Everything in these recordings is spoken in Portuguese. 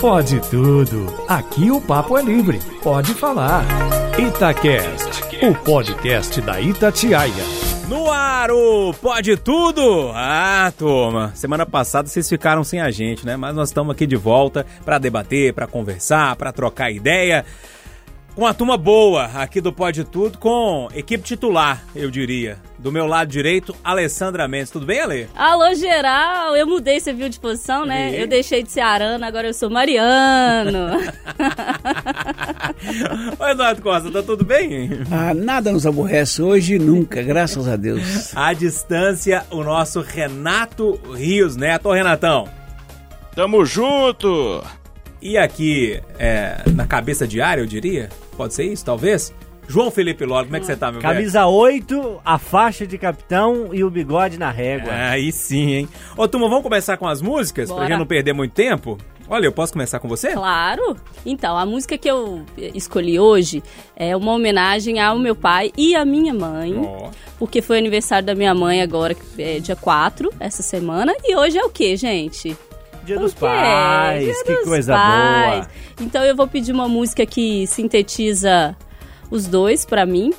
Pode tudo. Aqui o papo é livre. Pode falar. Itacast, o podcast da Itatiaia. No ar, Pode Tudo! Ah, turma, semana passada vocês ficaram sem a gente, né? Mas nós estamos aqui de volta para debater, para conversar, para trocar ideia com a turma boa aqui do Pode Tudo, com equipe titular, eu diria. Do meu lado direito, Alessandra Mendes. Tudo bem, Ale? Alô, geral! Eu mudei, você viu de posição, né? E? Eu deixei de ser Arana, agora eu sou Mariano. Oi, Eduardo Costa, tá tudo bem? Ah, nada nos aborrece hoje e nunca, graças a Deus. À distância, o nosso Renato Rios Neto. Ô, Renatão. Tamo junto! E aqui, é, na cabeça diária, eu diria, Pode ser isso, talvez? João Felipe Lolo, como é que você tá, meu Camisa velho? 8, a faixa de capitão e o bigode na régua. Aí sim, hein? Ô, turma, vamos começar com as músicas? Bora. Pra gente não perder muito tempo? Olha, eu posso começar com você? Claro! Então, a música que eu escolhi hoje é uma homenagem ao meu pai e à minha mãe. Oh. Porque foi aniversário da minha mãe agora, é dia 4, essa semana. E hoje é o quê, gente? Dia dos Pais, Dia que dos coisa pais. boa. Então eu vou pedir uma música que sintetiza os dois para mim,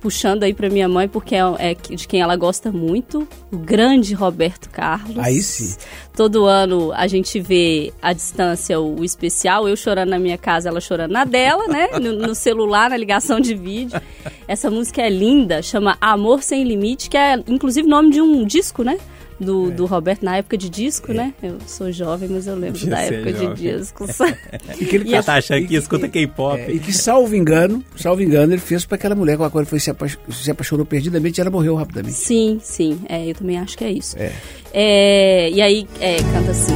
puxando aí para minha mãe, porque é, é, de quem ela gosta muito, o grande Roberto Carlos. Aí sim. Todo ano a gente vê à distância o, o especial, eu chorando na minha casa, ela chorando na dela, né? No, no, celular, na ligação de vídeo. Essa música é linda, chama Amor Sem Limite, que é inclusive nome de um disco, né? Do, é. do Roberto na época de disco, é. né? Eu sou jovem, mas eu lembro da época jovem. de disco. e que ele e tá achando que escuta K-pop. É, e que, salvo engano, salvo engano, ele fez para aquela mulher com a qual ele foi se, se apaixonou perdidamente e ela morreu rapidamente. Sim, sim. É, eu também acho que é isso. É. É, e aí, é, canta assim.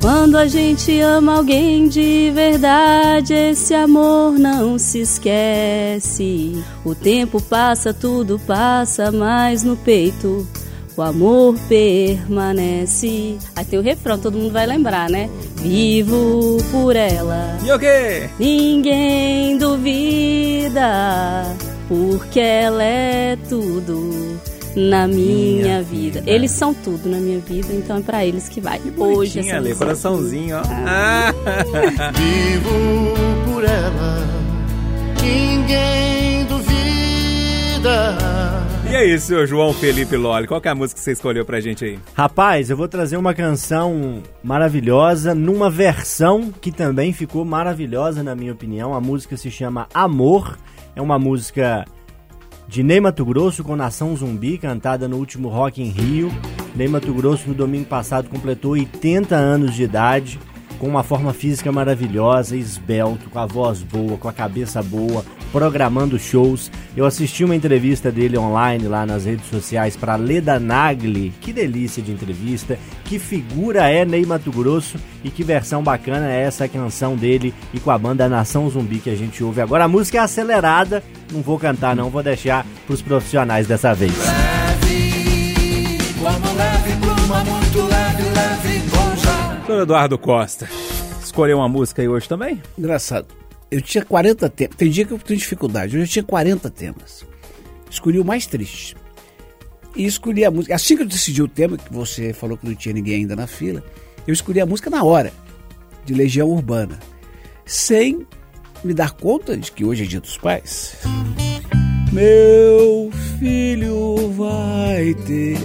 Quando a gente ama alguém de verdade, esse amor não se esquece. O tempo passa, tudo passa, mas no peito o amor permanece. Aí tem o refrão, todo mundo vai lembrar, né? Vivo por ela. E o quê? Ninguém duvida, porque ela é tudo na minha, minha vida. vida. Eles são tudo na minha vida, então é para eles que vai. Que Hoje essa ali, coraçãozinho, ó. Ah. Vivo por ela. Ninguém duvida e é isso, senhor João Felipe Loli. Qual é a música que você escolheu pra gente aí? Rapaz, eu vou trazer uma canção maravilhosa numa versão que também ficou maravilhosa, na minha opinião. A música se chama Amor. É uma música de Ney Mato Grosso com Nação Zumbi, cantada no último Rock in Rio. Ney Mato Grosso no domingo passado completou 80 anos de idade com uma forma física maravilhosa, esbelto, com a voz boa, com a cabeça boa, programando shows. Eu assisti uma entrevista dele online lá nas redes sociais para Leda Nagli. Que delícia de entrevista, que figura é Ney Mato Grosso e que versão bacana é essa canção dele e com a banda Nação Zumbi que a gente ouve agora. A música é acelerada, não vou cantar não, vou deixar para os profissionais dessa vez. Leve, leve, pluma muito leve, leve, Doutor Eduardo Costa, escolheu uma música aí hoje também? Engraçado. Eu tinha 40 temas. Tem dia que eu tenho dificuldade. Hoje eu tinha 40 temas. Escolhi o mais triste. E escolhi a música. Assim que eu decidi o tema, que você falou que não tinha ninguém ainda na fila, eu escolhi a música na hora, de Legião Urbana. Sem me dar conta de que hoje é dia dos pais. Meu filho vai ter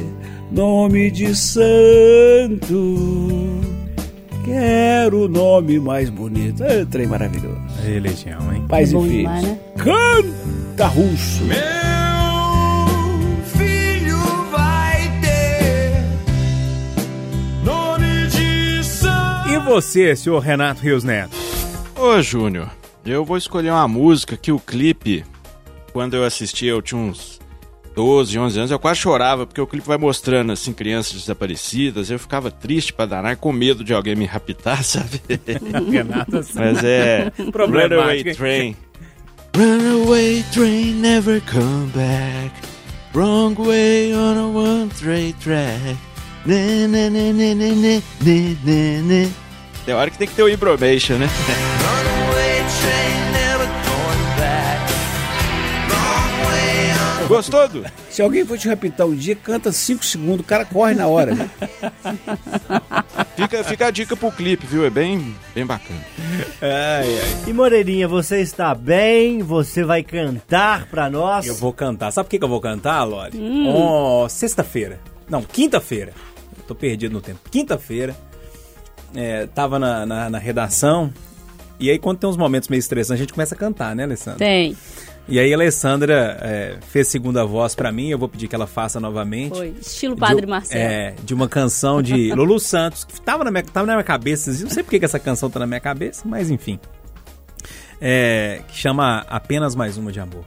nome de santo Quero o nome mais bonito. É trem maravilhoso. É legião, hein? Pais é e filhos. Demais, né? Canta russo. Meu filho vai ter nome de santo. E você, senhor Renato Rios Neto? Ô, Júnior, eu vou escolher uma música que o clipe, quando eu assisti, eu tinha uns 12, 11 anos, eu quase chorava, porque o clipe vai mostrando, assim, crianças desaparecidas, eu ficava triste pra danar, com medo de alguém me raptar, sabe? Mas é... Runaway Train. Runaway train never come back Wrong way on a one-way track né, né, né, né, né, né, né, né. Tem hora que tem que ter o Ibromation, né? Gostou, Du? Se alguém for te repitar um dia, canta 5 segundos, o cara corre na hora. né? Fica, fica a dica pro clipe, viu? É bem, bem bacana. E Moreirinha, você está bem? Você vai cantar pra nós? Eu vou cantar. Sabe por que que eu vou cantar, Lore? Oh, sexta-feira. Não, quinta-feira. Tô perdido no tempo. Quinta-feira. É, tava na, na, na redação. E aí, quando tem uns momentos meio estressantes, a gente começa a cantar, né, Alessandra? Tem. E aí, a Alessandra é, fez segunda voz pra mim. Eu vou pedir que ela faça novamente. Foi. Estilo Padre de, Marcelo. É, de uma canção de Lulu Santos, que tava na minha, tava na minha cabeça. Não sei por que que essa canção tá na minha cabeça, mas enfim. É, que chama Apenas Mais Uma de Amor.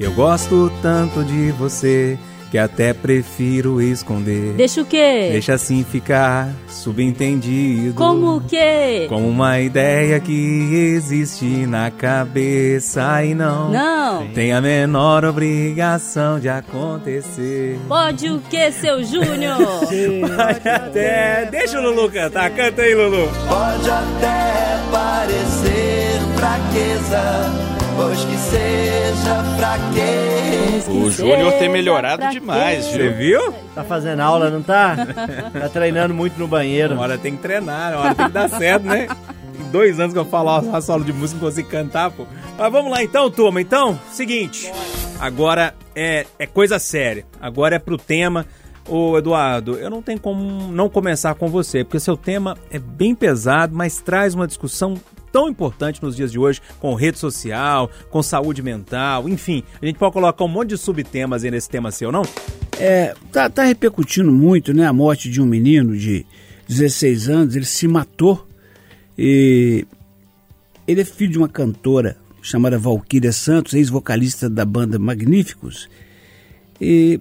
Eu gosto tanto de você que até prefiro esconder. Deixa o quê? Deixa assim ficar subentendido. Como o quê? Como uma ideia que existe na cabeça e não, Não. tem a menor obrigação de acontecer. Pode o quê, seu Júnior? Vai até. Deixa o Lulu cantar. Canta aí, Lulu. Pode até parecer fraqueza, pois que seja fraqueza. O Júnior tem melhorado demais, Você viu? Tá fazendo aula, não tá? Tá treinando muito no banheiro. Uma hora tem que treinar, uma hora tem que dar certo, né? Tem dois anos que eu falo a solo de música e não consigo cantar, pô. Mas vamos lá então, turma. Então, seguinte. Agora é, é coisa séria. Agora é pro tema. Ô, Eduardo, eu não tenho como não começar com você, porque seu tema é bem pesado, mas traz uma discussão tão importante nos dias de hoje, com rede social, com saúde mental, enfim. A gente pode colocar um monte de subtemas aí nesse tema seu, não? É, tá, tá repercutindo muito, né? A morte de um menino de 16 anos, ele se matou e ele é filho de uma cantora chamada Valquíria Santos, ex-vocalista da banda Magníficos. E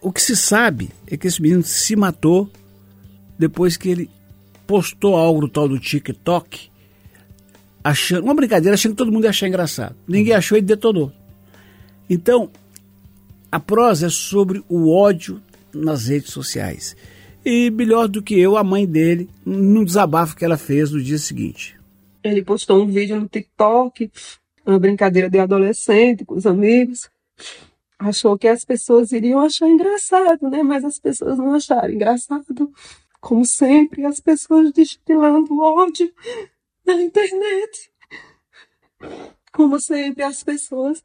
o que se sabe é que esse menino se matou depois que ele postou algo no tal do TikTok, achando, uma brincadeira, achando que todo mundo ia achar engraçado. Ninguém achou e detonou. Então, a prosa é sobre o ódio nas redes sociais. E melhor do que eu, a mãe dele, num desabafo que ela fez no dia seguinte. Ele postou um vídeo no TikTok, uma brincadeira de adolescente com os amigos. Achou que as pessoas iriam achar engraçado, né? Mas as pessoas não acharam engraçado. Como sempre, as pessoas destilando ódio na internet. Como sempre, as pessoas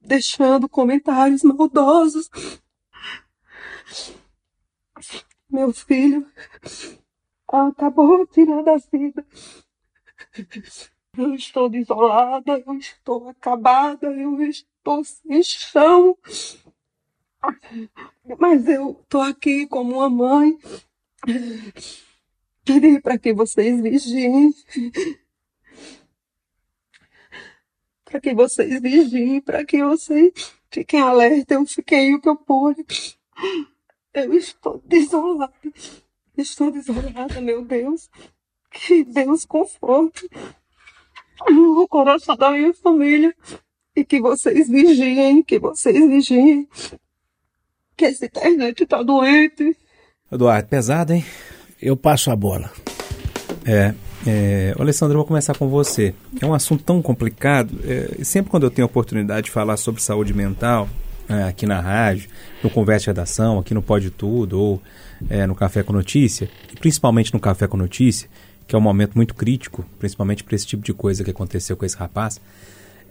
deixando comentários maldosos. Meu filho acabou tirando a vida. Eu estou desolada, eu estou acabada, eu estou sem chão. Mas eu estou aqui como uma mãe. Pedir para que vocês vigiem. Para que vocês vigiem, para que vocês fiquem alerta. Eu fiquei o que eu pude. Eu estou desolada. Estou desolada, meu Deus. Que Deus conforte o coração da minha família. E que vocês vigiem, que vocês vigiem. Que essa internet tá doente. Eduardo, pesado, hein? Eu passo a bola. É, é, Alessandro, eu vou começar com você. É um assunto tão complicado. É, sempre quando eu tenho a oportunidade de falar sobre saúde mental, é, aqui na rádio, no Conversa Redação, aqui no Pode Tudo, ou é, no Café com Notícia, e principalmente no Café com Notícia, que é um momento muito crítico, principalmente para esse tipo de coisa que aconteceu com esse rapaz,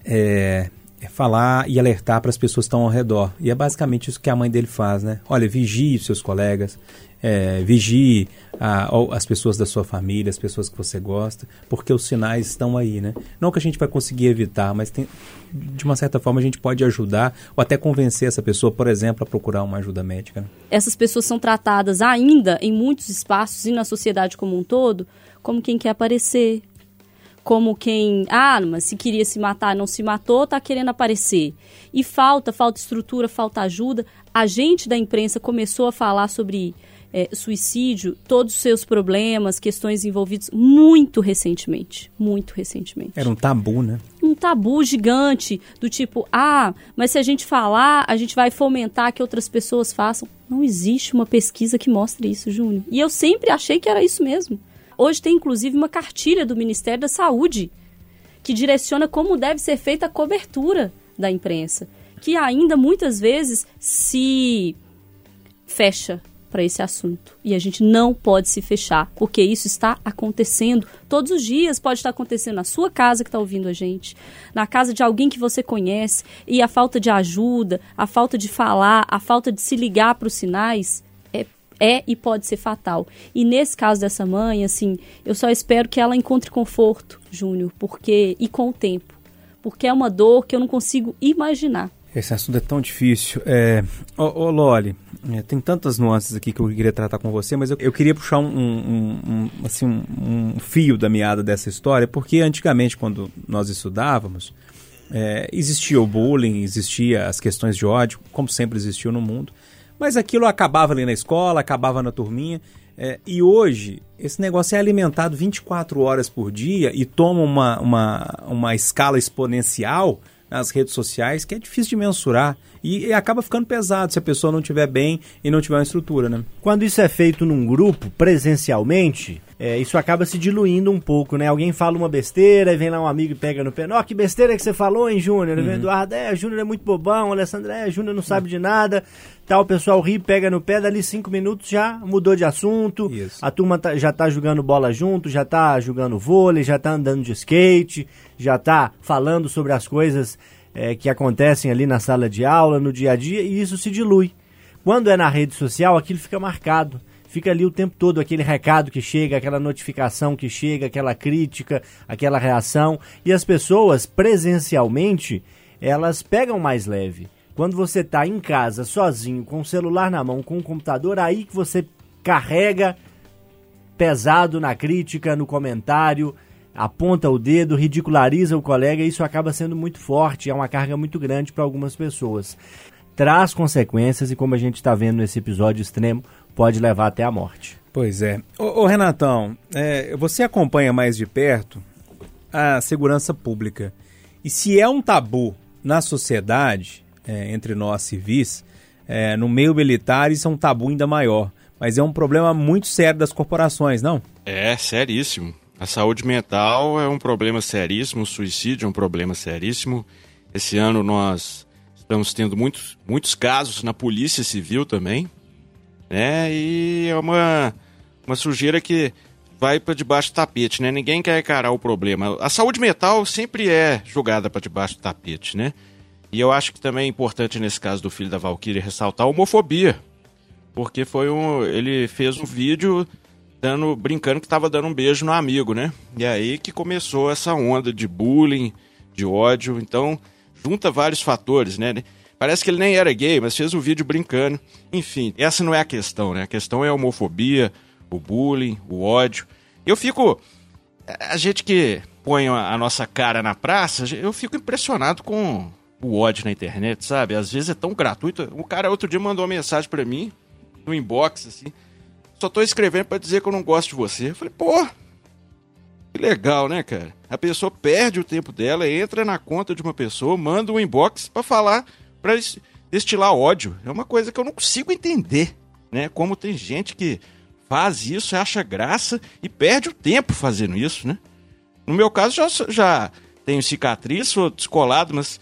é falar e alertar para as pessoas que estão ao redor. E é basicamente isso que a mãe dele faz, né? Olha, vigie os seus colegas, é, vigie a- as pessoas da sua família, as pessoas que você gosta, porque os sinais estão aí, né? Não que a gente vai conseguir evitar, mas tem, de uma certa forma a gente pode ajudar ou até convencer essa pessoa, por exemplo, a procurar uma ajuda médica. né? essas pessoas são tratadas ainda em muitos espaços e na sociedade como um todo como quem quer aparecer, como quem, ah, mas se queria se matar, não se matou, tá querendo aparecer. E falta, falta estrutura, falta ajuda. A gente da imprensa começou a falar sobre eh, suicídio, todos os seus problemas, questões envolvidas muito recentemente, muito recentemente Era um tabu, né? um tabu gigante do tipo, ah, mas se a gente falar, a gente vai fomentar que outras pessoas façam. Não existe uma pesquisa que mostre isso, Júnior. E eu sempre achei que era isso mesmo. Hoje tem inclusive uma cartilha do Ministério da Saúde que direciona como deve ser feita a cobertura da imprensa. que ainda muitas vezes se fecha para esse assunto. E a gente não pode se fechar, porque isso está acontecendo todos os dias. Pode estar acontecendo na sua casa que está ouvindo a gente, na casa de alguém que você conhece, e a falta de ajuda, a falta de falar, a falta de se ligar para os sinais é, e pode ser fatal. E nesse caso dessa mãe, assim, eu só espero que ela encontre conforto, Júnior, porque e com o tempo, porque é uma dor que eu não consigo imaginar. Esse assunto é tão difícil. É... Ô, ô Loli, é, tem tantas nuances aqui que eu queria tratar com você, mas eu, eu queria puxar um, um, um assim, um, um, fio da meada dessa história, porque antigamente, quando nós estudávamos, é, existia o bullying, existia as questões de ódio, como sempre existiu no mundo, mas aquilo acabava ali na escola, acabava na turminha, é, e hoje, esse negócio é alimentado 24 horas por dia e toma uma, uma, uma escala exponencial nas redes sociais que é difícil de mensurar e, e acaba ficando pesado se a pessoa não estiver bem e não tiver uma estrutura, né? Quando isso é feito num grupo, presencialmente, é, isso acaba se diluindo um pouco, né? Alguém fala uma besteira, e vem lá um amigo e pega no pé. Ó, oh, que besteira que você falou, hein, Júnior? Uhum. Eduardo, é, Júnior é muito bobão, o Alessandro, é, Júnior não sabe de nada. Tal, o pessoal ri, pega no pé, dali cinco minutos já mudou de assunto. Isso. A turma tá, já tá jogando bola junto, já tá jogando vôlei, já tá andando de skate, já tá falando sobre as coisas é, que acontecem ali na sala de aula, no dia a dia, e isso se dilui. Quando é na rede social, aquilo fica marcado. Fica ali o tempo todo aquele recado que chega, aquela notificação que chega, aquela crítica, aquela reação. E as pessoas, presencialmente, elas pegam mais leve. Quando você está em casa, sozinho, com o celular na mão, com o computador, aí que você carrega pesado na crítica, no comentário, aponta o dedo, ridiculariza o colega, isso acaba sendo muito forte, é uma carga muito grande para algumas pessoas. Traz consequências e, como a gente está vendo nesse episódio extremo, pode levar até a morte. Pois é. Ô, ô Renatão, é, você acompanha mais de perto a segurança pública. E se é um tabu na sociedade, é, entre nós civis, é, no meio militar isso é um tabu ainda maior. Mas é um problema muito sério das corporações, não? É, seríssimo. A saúde mental é um problema seríssimo, o suicídio é um problema seríssimo. Esse ano nós estamos tendo muitos, muitos casos na polícia civil também, né? E é uma, uma sujeira que vai para debaixo do tapete, né? Ninguém quer encarar o problema. A saúde mental sempre é jogada para debaixo do tapete, né? E eu acho que também é importante nesse caso do filho da Valkyrie ressaltar a homofobia. Porque foi um. Ele fez um vídeo dando, brincando que estava dando um beijo no amigo, né? E aí que começou essa onda de bullying, de ódio. Então, junta vários fatores, né? Parece que ele nem era gay, mas fez um vídeo brincando. Enfim, essa não é a questão, né? A questão é a homofobia, o bullying, o ódio. Eu fico. A gente que põe a nossa cara na praça, eu fico impressionado com o ódio na internet, sabe? Às vezes é tão gratuito. O cara outro dia mandou uma mensagem para mim, no inbox, assim só tô escrevendo para dizer que eu não gosto de você. Eu falei, pô, que legal, né, cara? A pessoa perde o tempo dela, entra na conta de uma pessoa, manda um inbox para falar, para destilar ódio. É uma coisa que eu não consigo entender, né? Como tem gente que faz isso, acha graça e perde o tempo fazendo isso, né? No meu caso, já, já tenho cicatriz, sou descolado, mas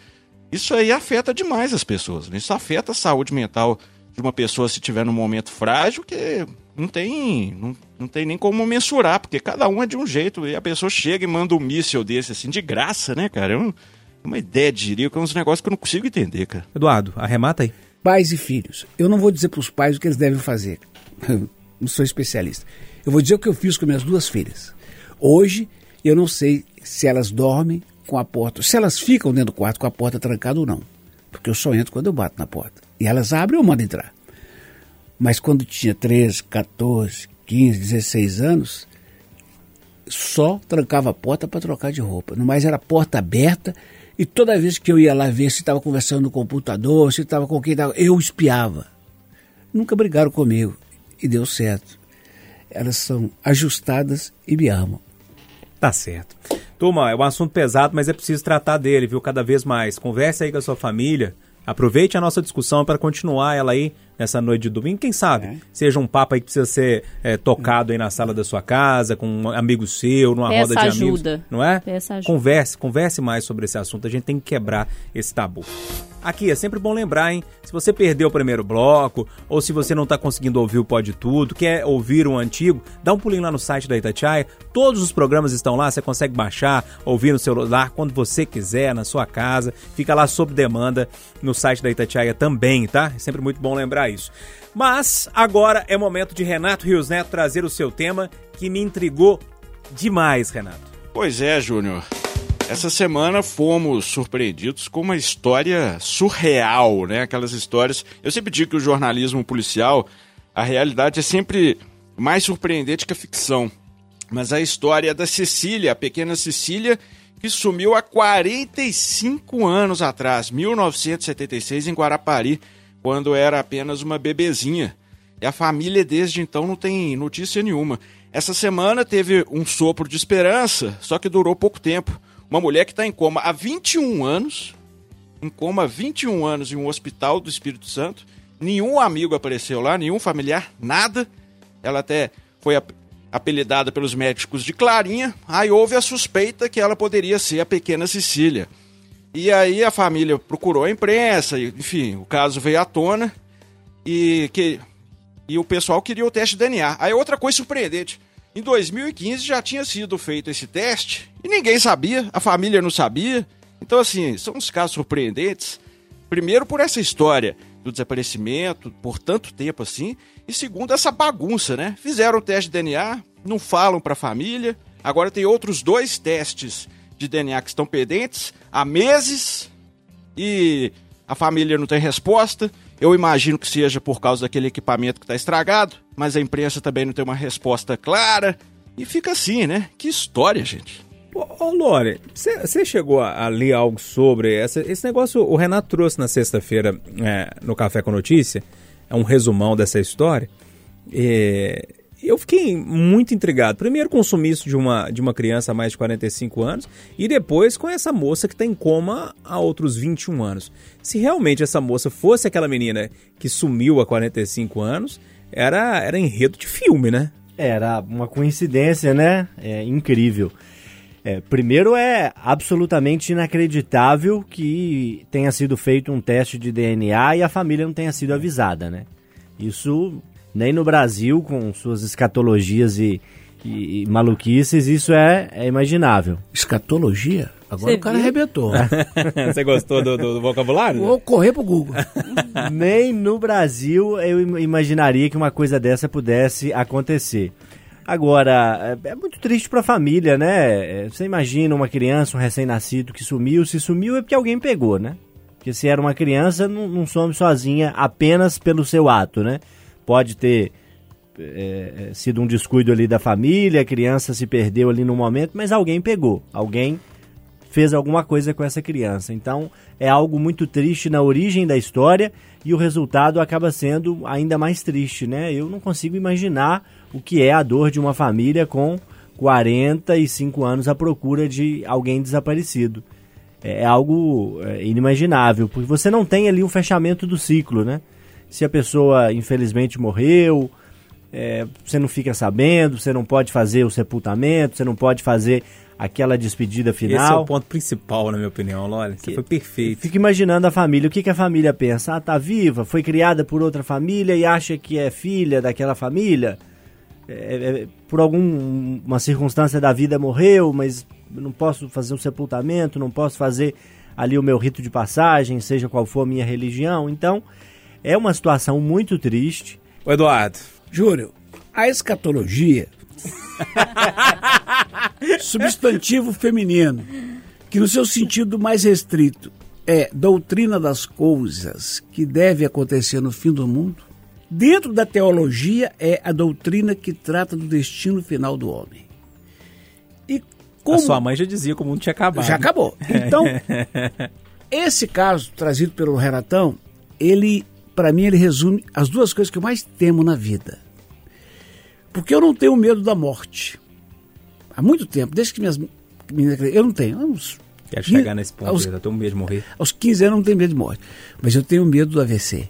isso aí afeta demais as pessoas. Né? Isso afeta a saúde mental de uma pessoa se tiver num momento frágil, que não tem, não, não tem nem como mensurar, porque cada um é de um jeito. E a pessoa chega e manda um míssil desse, assim, de graça, né, cara? Um, uma ideia de que é uns negócios que eu não consigo entender, cara. Eduardo, arremata aí. Pais e filhos. Eu não vou dizer para os pais o que eles devem fazer. Eu não sou especialista. Eu vou dizer o que eu fiz com minhas duas filhas. Hoje, eu não sei se elas dormem com a porta, se elas ficam dentro do quarto com a porta trancada ou não. Porque eu só entro quando eu bato na porta. E elas abrem ou mandam entrar. Mas quando tinha 13, 14, 15, 16 anos, só trancava a porta para trocar de roupa. No mais era porta aberta e toda vez que eu ia lá ver se estava conversando no computador, se estava com quem estava, eu espiava. Nunca brigaram comigo e deu certo. Elas são ajustadas e me amam. Tá certo. Turma, é um assunto pesado, mas é preciso tratar dele, viu? Cada vez mais. Converse aí com a sua família. Aproveite a nossa discussão para continuar ela aí nessa noite de domingo. Quem sabe é. seja um papo aí que precisa ser é, tocado aí na sala da sua casa, com um amigo seu, numa Peça roda de ajuda. amigos. Não é? Peça ajuda. Converse, converse mais sobre esse assunto. A gente tem que quebrar esse tabu. Aqui é sempre bom lembrar, hein? Se você perdeu o primeiro bloco, ou se você não está conseguindo ouvir o Pode Tudo, quer ouvir um antigo, dá um pulinho lá no site da Itatiaia. Todos os programas estão lá, você consegue baixar, ouvir no celular quando você quiser, na sua casa. Fica lá sob demanda no site da Itatiaia também, tá? É sempre muito bom lembrar isso. Mas agora é momento de Renato Rios Neto trazer o seu tema que me intrigou demais, Renato. Pois é, Júnior. Essa semana fomos surpreendidos com uma história surreal, né? Aquelas histórias. Eu sempre digo que o jornalismo policial, a realidade é sempre mais surpreendente que a ficção. Mas a história da Cecília, a pequena Cecília, que sumiu há 45 anos atrás, 1976, em Guarapari, quando era apenas uma bebezinha. E a família desde então não tem notícia nenhuma. Essa semana teve um sopro de esperança, só que durou pouco tempo. Uma mulher que está em coma há 21 anos, em coma há 21 anos em um hospital do Espírito Santo. Nenhum amigo apareceu lá, nenhum familiar, nada. Ela até foi apelidada pelos médicos de Clarinha. Aí houve a suspeita que ela poderia ser a pequena Cecília. E aí a família procurou a imprensa, enfim, o caso veio à tona e que e o pessoal queria o teste de DNA. Aí outra coisa surpreendente, em 2015 já tinha sido feito esse teste e ninguém sabia, a família não sabia. Então assim, são uns casos surpreendentes. Primeiro por essa história do desaparecimento por tanto tempo assim, e segundo essa bagunça, né? Fizeram o teste de DNA, não falam para a família. Agora tem outros dois testes de DNA que estão pendentes há meses e a família não tem resposta. Eu imagino que seja por causa daquele equipamento que está estragado, mas a imprensa também não tem uma resposta clara. E fica assim, né? Que história, gente. Ô, ô Lore, você chegou a, a, ler algo sobre essa, esse negócio? O Renato trouxe na sexta-feira é, no Café com Notícia, é um resumão dessa história. É, eu fiquei muito intrigado. Primeiro com o sumiço de uma, de uma criança há mais de 45 anos e depois com essa moça que está em coma há outros 21 anos. Se realmente essa moça fosse aquela menina que sumiu há 45 anos, era, era enredo de filme, né? Era uma coincidência, né? É incrível. É, primeiro é absolutamente inacreditável que tenha sido feito um teste de DNA e a família não tenha sido avisada, né? Isso nem no Brasil, com suas escatologias e, e, e maluquices, isso é, é, imaginável. Escatologia? Agora Você o cara viu? arrebentou. Você gostou do, do, do, vocabulário? Vou correr pro Google. Nem no Brasil eu imaginaria que uma coisa dessa pudesse acontecer. Agora, é, é muito triste para a família, né? É, você imagina uma criança, um recém-nascido que sumiu. Se sumiu é porque alguém pegou, né? Porque se era uma criança, não, não some sozinha apenas pelo seu ato, né? pode ter é, é, sido um descuido ali da família, a criança se perdeu ali no momento, mas alguém pegou, alguém fez alguma coisa com essa criança. Então é algo muito triste na origem da história e o resultado acaba sendo ainda mais triste, né? Eu não consigo imaginar o que é a dor de uma família com 45 anos à procura de alguém desaparecido. É, é algo é, inimaginável, porque você não tem ali um fechamento do ciclo, né? se a pessoa infelizmente morreu, é, você não fica sabendo, você não pode fazer o sepultamento, você não pode fazer aquela despedida final. Esse é o ponto principal, na minha opinião, Loli. Você foi perfeito. Fica imaginando a família, o que, que a família pensa? Ah, tá viva, foi criada por outra família e acha que é filha daquela família. É, é, por alguma circunstância da vida morreu, mas não posso fazer um sepultamento, não posso fazer ali o meu rito de passagem, seja qual for a minha religião. Então, é uma situação muito triste. O Eduardo. Júlio, a escatologia, substantivo feminino, que no seu sentido mais restrito é doutrina das coisas que deve acontecer no fim do mundo, dentro da teologia é a doutrina que trata do destino final do homem. E como... A sua mãe já dizia que o mundo tinha acabado. Já acabou. Então, esse caso trazido pelo Renatão, ele para mim, ele resume as duas coisas que eu mais temo na vida. Porque eu não tenho medo da morte. Há muito tempo, desde que minhas meninas. Eu não tenho. Uns, Quero chegar nesse ponto, aos, eu tenho medo de morrer. Aos 15 anos eu não tenho medo de morte. Mas eu tenho medo do AVC.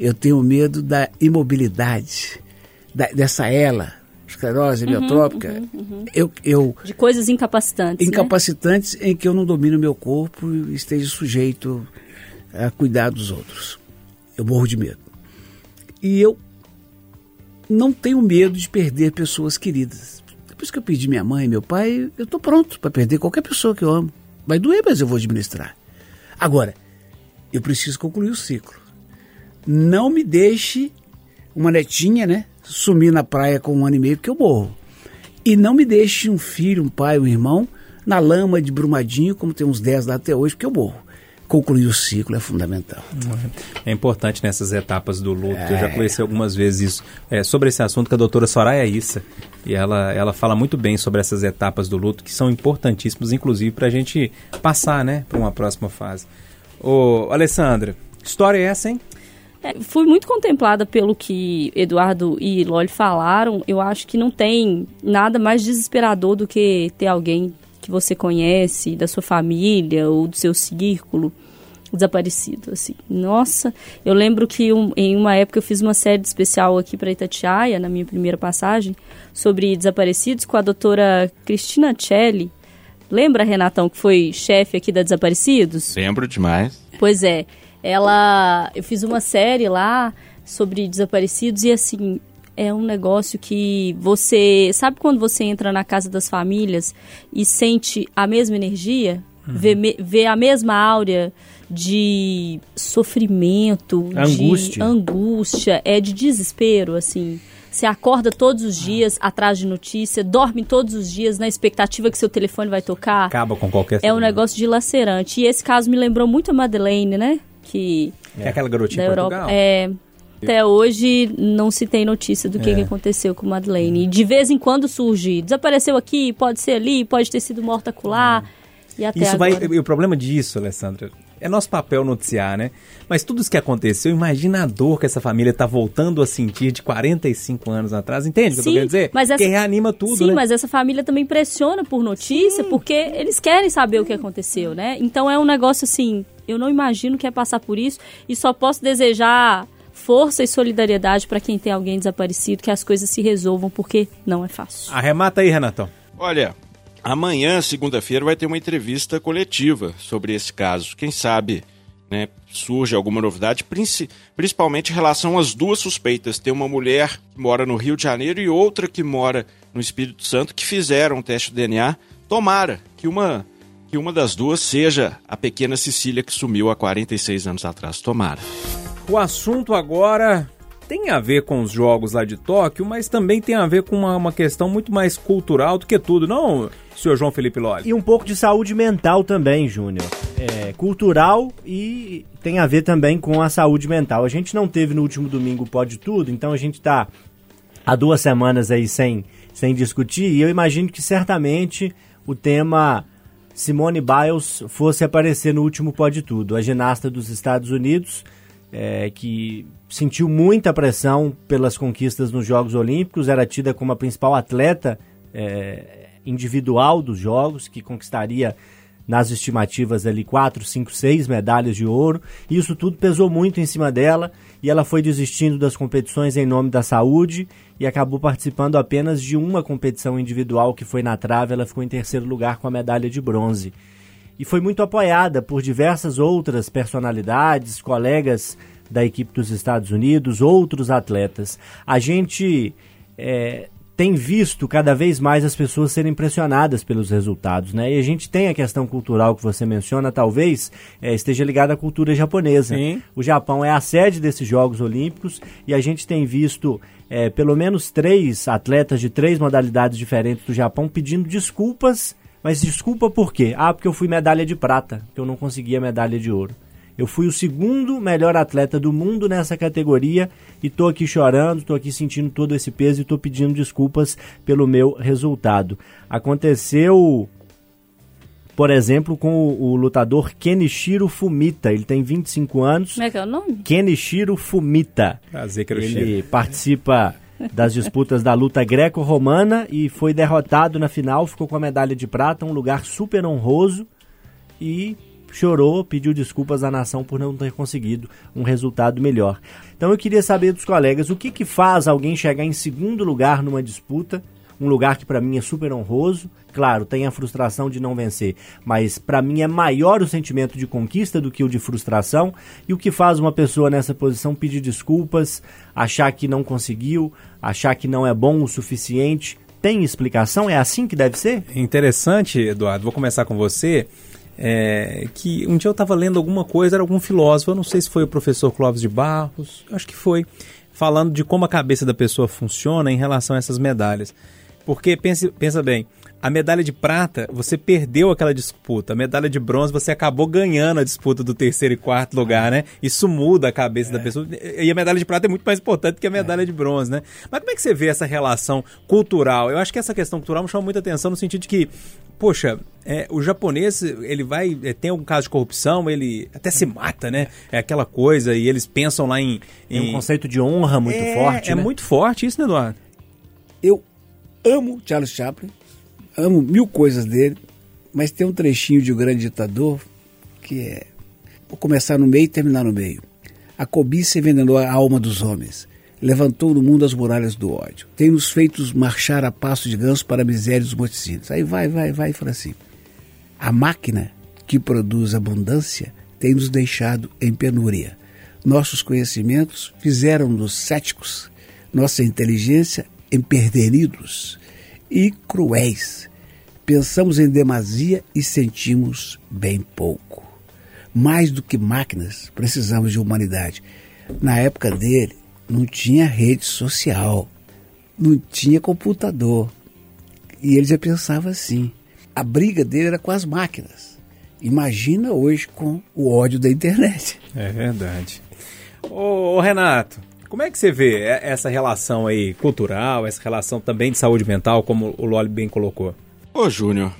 Eu tenho medo da imobilidade, da, dessa ela, esclerose uhum. Uhum, uhum. Eu, eu, de coisas incapacitantes. Né? Incapacitantes né? em que eu não domino o meu corpo e esteja sujeito a cuidar dos outros. Eu morro de medo. E eu não tenho medo de perder pessoas queridas. Depois que eu perdi minha mãe e meu pai, eu estou pronto para perder qualquer pessoa que eu amo. Vai doer, mas eu vou administrar. Agora, eu preciso concluir o ciclo. Não me deixe uma netinha, né? Sumir na praia com um ano e meio, porque eu morro. E não me deixe um filho, um pai, um irmão na lama de Brumadinho, como tem uns 10 lá até hoje, porque eu morro. Concluir o ciclo é fundamental. É importante nessas etapas do luto. É. Eu já conheci algumas vezes isso. É, sobre esse assunto com a doutora Soraya Issa. E ela, ela fala muito bem sobre essas etapas do luto, que são importantíssimas, inclusive, para a gente passar né, para uma próxima fase. Ô, Alessandra, que história é essa, hein? É, fui muito contemplada pelo que Eduardo e Loli falaram. Eu acho que não tem nada mais desesperador do que ter alguém que você conhece, da sua família ou do seu círculo, desaparecido, assim. Nossa, eu lembro que um, em uma época eu fiz uma série especial aqui para Itatiaia, na minha primeira passagem, sobre desaparecidos com a doutora Cristina Celli. Lembra, Renatão, que foi chefe aqui da Desaparecidos? Lembro demais. Pois é. Ela. Eu fiz uma série lá sobre desaparecidos e assim. É um negócio que você. Sabe quando você entra na casa das famílias e sente a mesma energia? Uhum. Vê, vê a mesma áurea de sofrimento, angústia. de angústia, é de desespero, assim. Você acorda todos os dias atrás de notícia, dorme todos os dias na expectativa que seu telefone vai tocar. Acaba com qualquer É um negócio dilacerante. E esse caso me lembrou muito a Madeleine, né? Que, é aquela garotinha da Europa. É, até hoje não se tem notícia do que, é. que aconteceu com Madeleine. E de vez em quando surge, desapareceu aqui, pode ser ali, pode ter sido morta acolá. É. E até isso agora... vai, o problema disso, Alessandra, é nosso papel noticiar, né? Mas tudo isso que aconteceu, imagina a dor que essa família está voltando a sentir de 45 anos atrás. Entende o que eu tô querendo dizer? Mas essa... Que reanima tudo, Sim, né? mas essa família também pressiona por notícia, Sim. porque eles querem saber o que aconteceu, né? Então é um negócio assim, eu não imagino que é passar por isso e só posso desejar força e solidariedade para quem tem alguém desaparecido, que as coisas se resolvam, porque não é fácil. Arremata aí, Renatão. Olha, Amanhã, segunda-feira, vai ter uma entrevista coletiva sobre esse caso. Quem sabe né, surge alguma novidade, principalmente em relação às duas suspeitas. Tem uma mulher que mora no Rio de Janeiro e outra que mora no Espírito Santo que fizeram o teste de DNA. Tomara que uma, que uma das duas seja a pequena Cecília que sumiu há 46 anos atrás. Tomara. O assunto agora tem a ver com os jogos lá de Tóquio, mas também tem a ver com uma, uma questão muito mais cultural do que tudo, não, senhor João Felipe Loli? E um pouco de saúde mental também, Júnior. É, cultural e tem a ver também com a saúde mental. A gente não teve no último domingo Pode Tudo, então a gente está há duas semanas aí sem, sem discutir, e eu imagino que certamente o tema Simone Biles fosse aparecer no último Pode Tudo. A ginasta dos Estados Unidos é, que sentiu muita pressão pelas conquistas nos Jogos Olímpicos, era tida como a principal atleta é, individual dos Jogos, que conquistaria nas estimativas ali 4, 5, 6 medalhas de ouro. E isso tudo pesou muito em cima dela e ela foi desistindo das competições em nome da saúde e acabou participando apenas de uma competição individual que foi na trave. Ela ficou em terceiro lugar com a medalha de bronze e foi muito apoiada por diversas outras personalidades, colegas da equipe dos Estados Unidos, outros atletas. A gente é, tem visto cada vez mais as pessoas serem impressionadas pelos resultados, né? E a gente tem a questão cultural que você menciona, talvez é, esteja ligada à cultura japonesa. Sim. O Japão é a sede desses Jogos Olímpicos e a gente tem visto é, pelo menos três atletas de três modalidades diferentes do Japão pedindo desculpas mas desculpa por quê? Ah, porque eu fui medalha de prata, que eu não consegui a medalha de ouro. Eu fui o segundo melhor atleta do mundo nessa categoria e tô aqui chorando, tô aqui sentindo todo esse peso e tô pedindo desculpas pelo meu resultado. Aconteceu, por exemplo, com o, o lutador Kenichiro Fumita. Ele tem 25 anos. Como é que é o nome? Kenichiro Fumita. Prazer, que Ele participa das disputas da luta greco-romana e foi derrotado na final, ficou com a medalha de prata, um lugar super honroso e chorou, pediu desculpas à nação por não ter conseguido um resultado melhor. Então eu queria saber dos colegas o que, que faz alguém chegar em segundo lugar numa disputa, um lugar que para mim é super honroso. Claro, tem a frustração de não vencer, mas para mim é maior o sentimento de conquista do que o de frustração. E o que faz uma pessoa nessa posição pedir desculpas, achar que não conseguiu, achar que não é bom o suficiente? Tem explicação? É assim que deve ser? Interessante, Eduardo. Vou começar com você. É, que um dia eu estava lendo alguma coisa, era algum filósofo, eu não sei se foi o professor Clóvis de Barros, acho que foi, falando de como a cabeça da pessoa funciona em relação a essas medalhas. Porque pense, pensa bem, a medalha de prata, você perdeu aquela disputa. A medalha de bronze, você acabou ganhando a disputa do terceiro e quarto lugar, né? Isso muda a cabeça é. da pessoa. E a medalha de prata é muito mais importante que a medalha é. de bronze, né? Mas como é que você vê essa relação cultural? Eu acho que essa questão cultural me chama muita atenção no sentido de que, poxa, é, o japonês, ele vai. É, tem algum caso de corrupção, ele até se mata, né? É aquela coisa, e eles pensam lá em. em... Tem um conceito de honra muito é, forte. É né? muito forte isso, né, Eduardo? Eu amo Charles Chaplin amo mil coisas dele, mas tem um trechinho de O Grande Ditador que é. Vou começar no meio e terminar no meio. A cobiça envenenou a alma dos homens. Levantou no mundo as muralhas do ódio. Tem nos feitos marchar a passo de ganso para a miséria dos morticínios. Aí vai, vai, vai fala assim. A máquina que produz abundância tem nos deixado em penúria. Nossos conhecimentos fizeram-nos céticos, nossa inteligência emperderidos e cruéis. Pensamos em demasia e sentimos bem pouco. Mais do que máquinas, precisamos de humanidade. Na época dele, não tinha rede social, não tinha computador. E ele já pensava assim. A briga dele era com as máquinas. Imagina hoje com o ódio da internet. É verdade. Ô, ô Renato, como é que você vê essa relação aí cultural, essa relação também de saúde mental, como o Loli bem colocou? Ô, Júnior,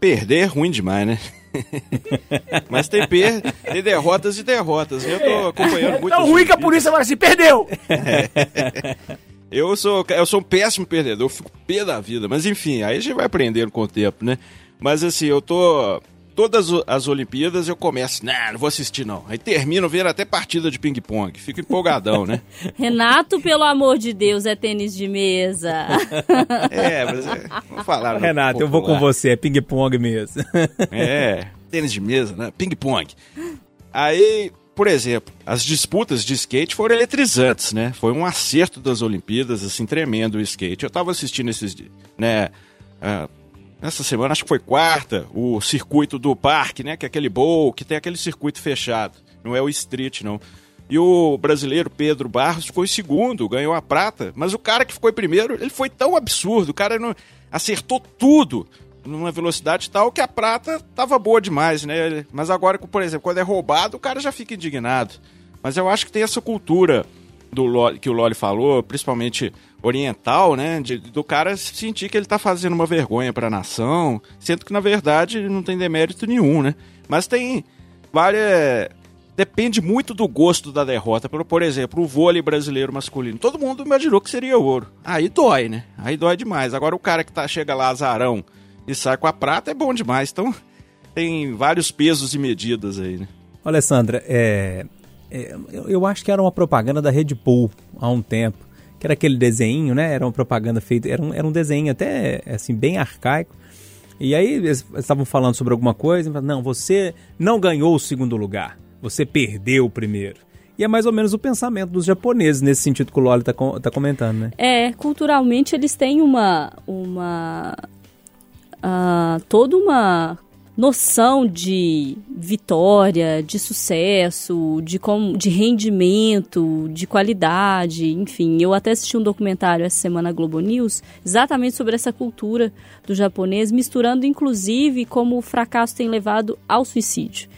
perder é ruim demais, né? Mas tem, per... tem derrotas e derrotas. Eu tô acompanhando muito. É tão ruim que a polícia vai assim, perdeu! É. Eu sou, eu sou um péssimo perdedor, eu fico pé da vida. Mas enfim, aí a gente vai aprendendo com o tempo, né? Mas assim, eu tô todas as Olimpíadas eu começo, nah, não vou assistir não. Aí termino vendo até partida de ping-pong. Fico empolgadão, né? Renato, pelo amor de Deus, é tênis de mesa. é, mas é, vou falar. Renato, eu vou com você, é ping-pong mesmo. é, tênis de mesa, né? Ping-pong. Aí, por exemplo, as disputas de skate foram eletrizantes, né? Foi um acerto das Olimpíadas, assim, tremendo o skate. Eu tava assistindo esses, né, uh, Nessa semana, acho que foi quarta, o circuito do parque, né? Que é aquele bowl, que tem aquele circuito fechado. Não é o street, não. E o brasileiro Pedro Barros ficou em segundo, ganhou a prata. Mas o cara que ficou em primeiro, ele foi tão absurdo. O cara não, acertou tudo numa velocidade tal que a prata tava boa demais, né? Mas agora, por exemplo, quando é roubado, o cara já fica indignado. Mas eu acho que tem essa cultura do Loli, que o Loli falou, principalmente oriental, né? De, do cara sentir que ele tá fazendo uma vergonha para a nação, sendo que na verdade não tem demérito nenhum, né? Mas tem várias depende muito do gosto da derrota. Por, exemplo, o vôlei brasileiro masculino. Todo mundo imaginou que seria ouro. Aí dói, né? Aí dói demais. Agora o cara que tá, chega lá azarão e sai com a prata é bom demais. Então tem vários pesos e medidas aí, né? Alessandra, é, é, eu acho que era uma propaganda da Red Bull há um tempo que era aquele desenho, né? Era uma propaganda feita, era um, era um desenho até assim bem arcaico. E aí eles estavam falando sobre alguma coisa, não, você não ganhou o segundo lugar, você perdeu o primeiro. E é mais ou menos o pensamento dos japoneses nesse sentido que o Loli está tá comentando, né? É, culturalmente eles têm uma uma uh, toda uma noção de vitória, de sucesso, de, com, de rendimento, de qualidade, enfim. Eu até assisti um documentário essa semana na Globo News exatamente sobre essa cultura do japonês, misturando inclusive como o fracasso tem levado ao suicídio.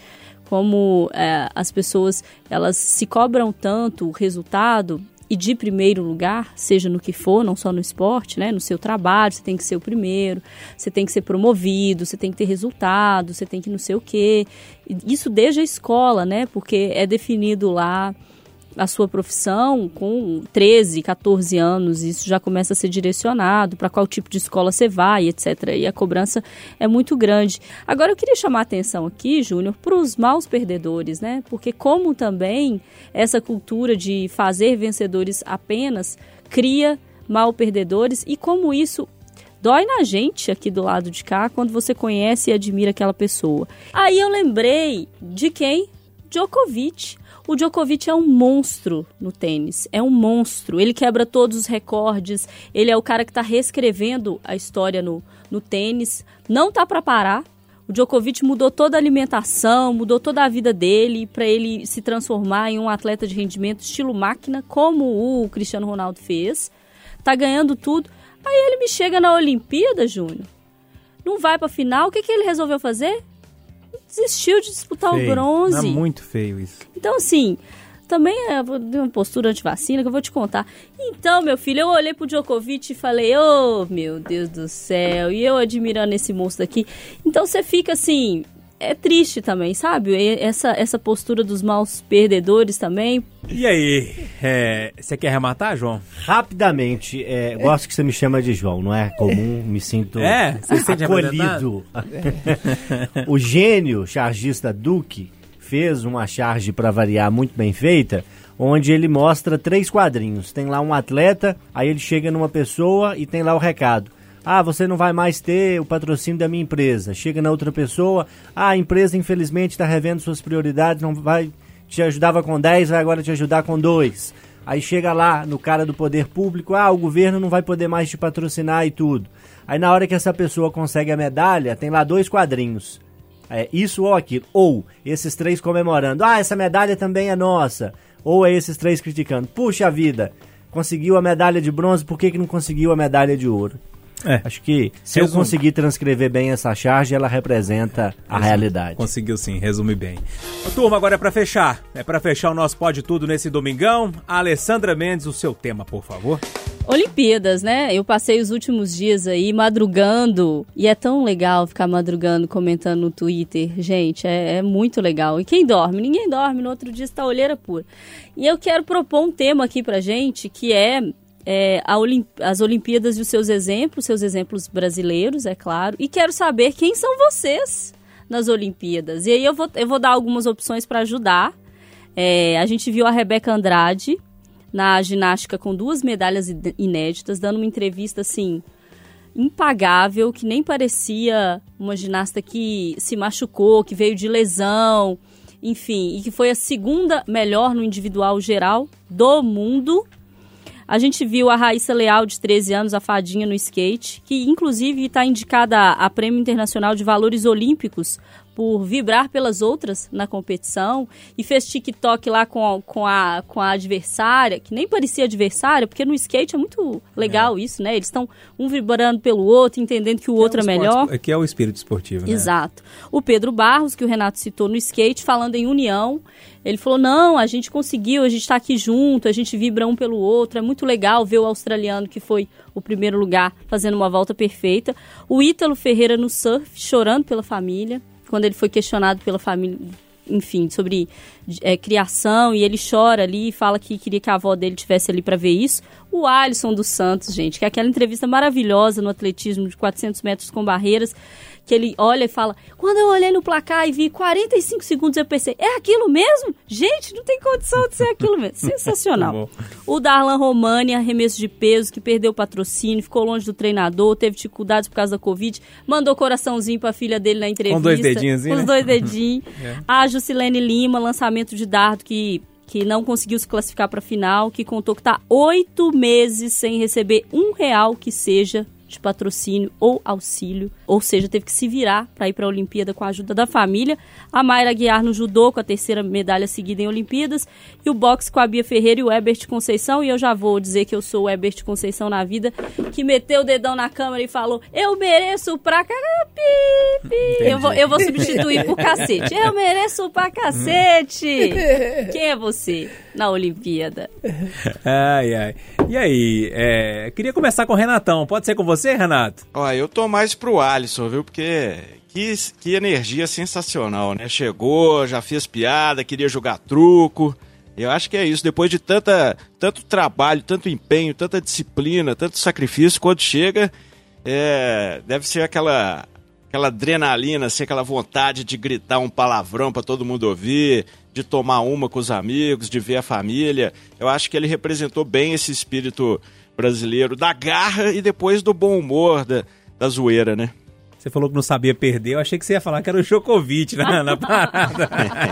Como é, as pessoas elas se cobram tanto o resultado e de primeiro lugar, seja no que for, não só no esporte, né? No seu trabalho, você tem que ser o primeiro, você tem que ser promovido, você tem que ter resultado, você tem que não sei o quê. Isso desde a escola, né? Porque é definido lá a sua profissão com 13, 14 anos, isso já começa a ser direcionado para qual tipo de escola você vai, etc. E a cobrança é muito grande. Agora eu queria chamar a atenção aqui, Júnior, para os maus perdedores, né? Porque como também essa cultura de fazer vencedores apenas cria mal perdedores e como isso Dói na gente aqui do lado de cá quando você conhece e admira aquela pessoa. Aí eu lembrei de quem? Djokovic. O Djokovic é um monstro no tênis, é um monstro. Ele quebra todos os recordes, ele é o cara que está reescrevendo a história no, no tênis. Não tá para parar. O Djokovic mudou toda a alimentação, mudou toda a vida dele para ele se transformar em um atleta de rendimento estilo máquina, como o Cristiano Ronaldo fez. Tá ganhando tudo. Aí ele me chega na Olimpíada, Júnior. Não vai pra final. O que, que ele resolveu fazer? Desistiu de disputar Feio. o bronze. É muito feio isso. Então, assim, também é uma postura anti-vacina que eu vou te contar. Então, meu filho, eu olhei pro Djokovic e falei, oh, meu Deus do céu, e eu admirando esse monstro aqui. Então você fica assim, é triste também, sabe? E Essa, essa postura dos maus perdedores também. E aí, é, você quer arrematar, João? Rapidamente, é, gosto que você me chama de João, não é comum, me sinto É, você se sente acolhido. o gênio chargista Duque fez uma charge para variar muito bem feita, onde ele mostra três quadrinhos. Tem lá um atleta, aí ele chega numa pessoa e tem lá o recado. Ah, você não vai mais ter o patrocínio da minha empresa. Chega na outra pessoa, ah, a empresa infelizmente está revendo suas prioridades, não vai te ajudava com 10, vai agora te ajudar com 2. Aí chega lá no cara do poder público, ah, o governo não vai poder mais te patrocinar e tudo. Aí na hora que essa pessoa consegue a medalha, tem lá dois quadrinhos. É, isso ou aquilo. Ou esses três comemorando, ah, essa medalha também é nossa. Ou é esses três criticando, puxa vida, conseguiu a medalha de bronze, por que, que não conseguiu a medalha de ouro? É. Acho que se eu conseguir transcrever bem essa charge, ela representa a realidade. Conseguiu sim, resume bem. Ô, turma, agora é pra fechar. É pra fechar o nosso Pode Tudo nesse domingão. Alessandra Mendes, o seu tema, por favor. Olimpíadas, né? Eu passei os últimos dias aí madrugando e é tão legal ficar madrugando comentando no Twitter, gente, é, é muito legal. E quem dorme? Ninguém dorme, no outro dia está olheira pura. E eu quero propor um tema aqui pra gente que é, é, a Olim- as Olimpíadas e os seus exemplos, seus exemplos brasileiros, é claro. E quero saber quem são vocês nas Olimpíadas. E aí eu vou, eu vou dar algumas opções para ajudar. É, a gente viu a Rebeca Andrade na ginástica com duas medalhas inéditas, dando uma entrevista assim impagável, que nem parecia uma ginasta que se machucou, que veio de lesão, enfim, e que foi a segunda melhor no individual geral do mundo. A gente viu a Raíssa Leal, de 13 anos, a fadinha no skate, que inclusive está indicada a Prêmio Internacional de Valores Olímpicos por vibrar pelas outras na competição e fez TikTok lá com a, com a, com a adversária, que nem parecia adversária, porque no skate é muito legal isso, né? Eles estão um vibrando pelo outro, entendendo que o outro é, um melhor. esporte- Que é o espírito esportivo, né? Exato. O Pedro Barros, que o Renato citou no skate, falando em união, ele falou: não, a gente conseguiu, a gente está aqui junto, a gente vibra um pelo outro, é muito legal ver o australiano que foi o primeiro lugar fazendo uma volta perfeita. O Ítalo Ferreira no surf, chorando pela família, quando ele foi questionado pela família. Enfim, sobre é, criação, e ele chora ali e fala que queria que a avó dele tivesse ali para ver isso. O Alisson dos Santos, gente, que é aquela entrevista maravilhosa no atletismo de 400 metros com barreiras, que ele olha e fala: Quando eu olhei no placar e vi 45 segundos, eu pensei: É aquilo mesmo? Gente, não tem condição de ser aquilo mesmo. Sensacional. O Darlan Romani, arremesso de peso, que perdeu o patrocínio, ficou longe do treinador, teve dificuldades por causa da Covid, mandou coraçãozinho pra filha dele na entrevista. dois dedinhos, Com os né? dois dedinhos. É. A Jusilene Lima, lançamento de dardo que, que não conseguiu se classificar para a final, que contou que está oito meses sem receber um real que seja de patrocínio ou auxílio, ou seja, teve que se virar para ir para a Olimpíada com a ajuda da família. A Mayra Guiar no judô com a terceira medalha seguida em Olimpíadas e o boxe com a Bia Ferreira e o Ebert Conceição. E eu já vou dizer que eu sou o Ebert Conceição na vida, que meteu o dedão na câmera e falou: Eu mereço pra pi." Eu vou, eu vou substituir por cacete. Eu mereço pra cacete. Quem é você na Olimpíada? Ai, ai. E aí, é, queria começar com o Renatão. Pode ser com você, Renato? Ó, eu tô mais pro Alisson, viu? Porque que, que energia sensacional, né? Chegou, já fez piada, queria jogar truco. Eu acho que é isso. Depois de tanta, tanto trabalho, tanto empenho, tanta disciplina, tanto sacrifício, quando chega, é, deve ser aquela, aquela adrenalina, assim, aquela vontade de gritar um palavrão pra todo mundo ouvir, de tomar uma com os amigos, de ver a família. Eu acho que ele representou bem esse espírito brasileiro da garra e depois do bom humor, da, da zoeira, né? Você falou que não sabia perder, eu achei que você ia falar que era o Djokovic na, na parada.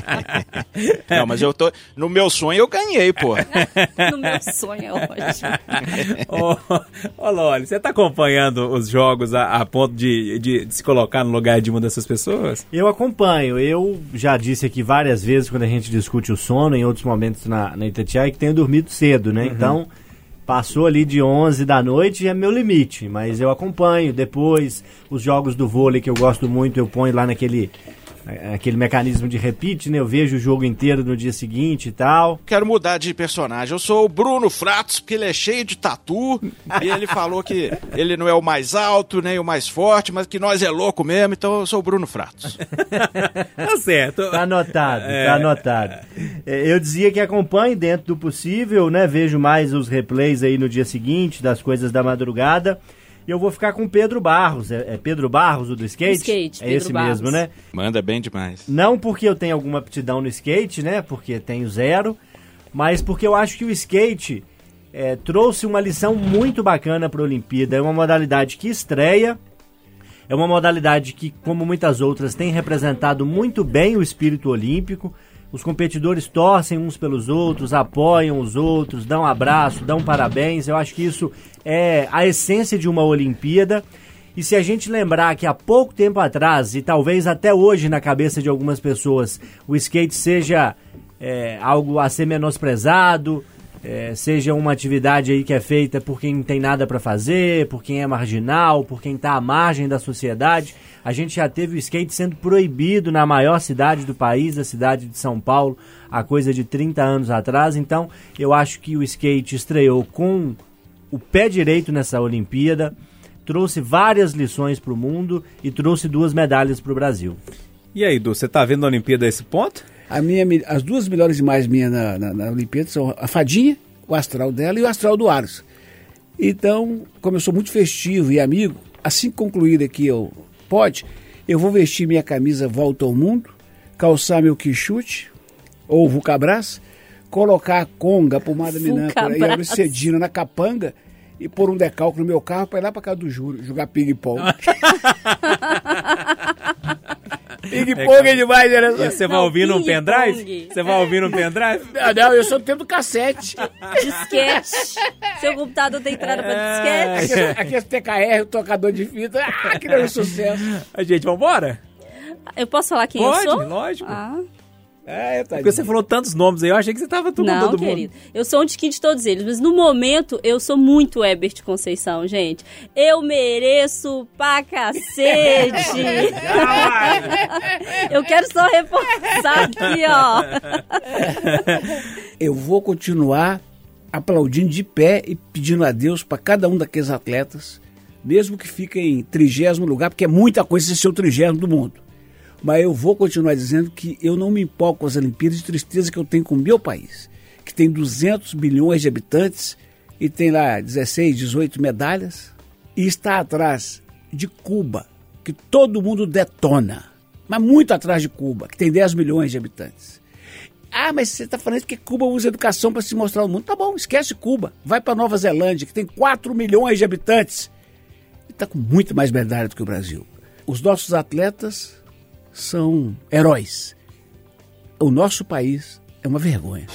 Não, mas eu tô. No meu sonho eu ganhei, pô. No meu sonho é ótimo. Ô, ô Loli, você tá acompanhando os jogos a, a ponto de, de, de se colocar no lugar de uma dessas pessoas? Eu acompanho. Eu já disse aqui várias vezes quando a gente discute o sono, em outros momentos na, na Itatiaia, que tenho dormido cedo, né? Então, passou ali de 11 da noite é meu limite. Mas eu acompanho depois os jogos do vôlei que eu gosto muito, eu ponho lá naquele aquele mecanismo de repeat, né? Eu vejo o jogo inteiro no dia seguinte e tal. Quero mudar de personagem. Eu sou o Bruno Fratos, porque ele é cheio de tatu. e ele falou que ele não é o mais alto, nem o mais forte, mas que nós é louco mesmo, então eu sou o Bruno Fratos. Tá certo. Tá anotado, tá anotado. É, Eu dizia que acompanho dentro do possível, né? Vejo mais os replays aí no dia seguinte, das coisas da madrugada. E eu vou ficar com Pedro Barros. É, é Pedro Barros, o do skate? Skate, é Pedro esse Barros. mesmo, né? Manda bem demais. Não porque eu tenho alguma aptidão no skate, né? Porque tenho zero, mas porque eu acho que o skate é, trouxe uma lição muito bacana para a Olimpíada. É uma modalidade que estreia, é uma modalidade que, como muitas outras, tem representado muito bem o espírito olímpico. Os competidores torcem uns pelos outros, apoiam os outros, dão abraço, dão parabéns. Eu acho que isso é a essência de uma Olimpíada. E se a gente lembrar que há pouco tempo atrás, e talvez até hoje na cabeça de algumas pessoas, o skate seja é, algo a ser menosprezado, é, seja uma atividade aí que é feita por quem não tem nada para fazer, por quem é marginal, por quem está à margem da sociedade. A gente já teve o skate sendo proibido na maior cidade do país, a cidade de São Paulo, há coisa de 30 anos atrás. Então, eu acho que o skate estreou com o pé direito nessa Olimpíada, trouxe várias lições para o mundo e trouxe duas medalhas para o Brasil. E aí, Du, você tá vendo a Olimpíada a esse ponto? A minha, as duas melhores imagens minhas na, na, na Olimpíada são a Fadinha, o astral dela e o astral do Aros. Então, como eu sou muito festivo e amigo, assim que concluir aqui eu pode, eu vou vestir minha camisa Volta ao Mundo, calçar meu quichute, ou Vulcabras, colocar a conga, a pomada minâncora e a. Lucedina na capanga e pôr um decalque no meu carro para ir lá para casa do Júlio, jogar ping-pong. ping-pong é demais, né? E você vai Não, um ping-pong. pendrive? Você vai ouvindo um pendrive? Não, não, eu sou do tempo do cassete. Disquete. Seu computador tem entrada pra disquete. Aqui, aqui é TKR, o tocador de fita. Ah, que grande sucesso. A gente, vambora? Eu posso falar quem Pode, eu sou? lógico. Ah, É, tá Porque você falou tantos nomes aí, eu achei que você tava tudo não, todo mundo. querido. Eu sou um tiquinho de todos eles, mas no momento eu sou muito Ebert Conceição, gente. Eu mereço pra cacete. eu quero só reforçar aqui, ó. Eu vou continuar aplaudindo de pé e pedindo a Deus para cada um daqueles atletas, mesmo que fiquem em trigésimo lugar, porque é muita coisa ser o trigésimo do mundo. Mas eu vou continuar dizendo que eu não me empolgo com as Olimpíadas de tristeza que eu tenho com o meu país, que tem 200 milhões de habitantes e tem lá 16, 18 medalhas, e está atrás de Cuba, que todo mundo detona, mas muito atrás de Cuba, que tem 10 milhões de habitantes. Ah, mas você está falando que Cuba usa educação para se mostrar ao mundo. Tá bom, esquece Cuba. Vai para Nova Zelândia, que tem 4 milhões de habitantes. E está com muito mais medalha do que o Brasil. Os nossos atletas são heróis. O nosso país é uma vergonha.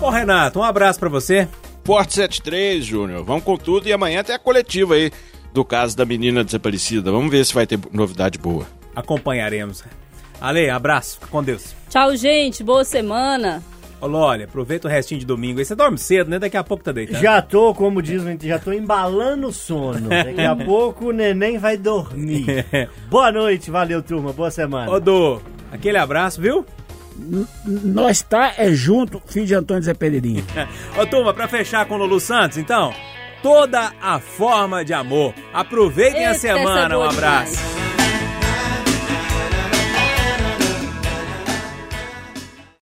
Ô, Renato, um abraço pra você. Forte 73, Júnior. Vamos com tudo e amanhã tem a coletiva aí do caso da menina desaparecida. Vamos ver se vai ter novidade boa. Acompanharemos. Ale, abraço. Fica com Deus. Tchau, gente. Boa semana. Ô, Loli, aproveita o restinho de domingo aí. Você dorme cedo, né? Daqui a pouco tá deitado. Já tô, como diz o já tô embalando o sono. Daqui a pouco o neném vai dormir. Boa noite, valeu turma, boa semana. Ô, Du, aquele abraço, viu? Nós tá é junto, filho de Antônio Zé Pereirinha. Ô, turma, pra fechar com o Lulu Santos, então, toda a forma de amor. Aproveitem a Eita, é semana. Um boa abraço. demais.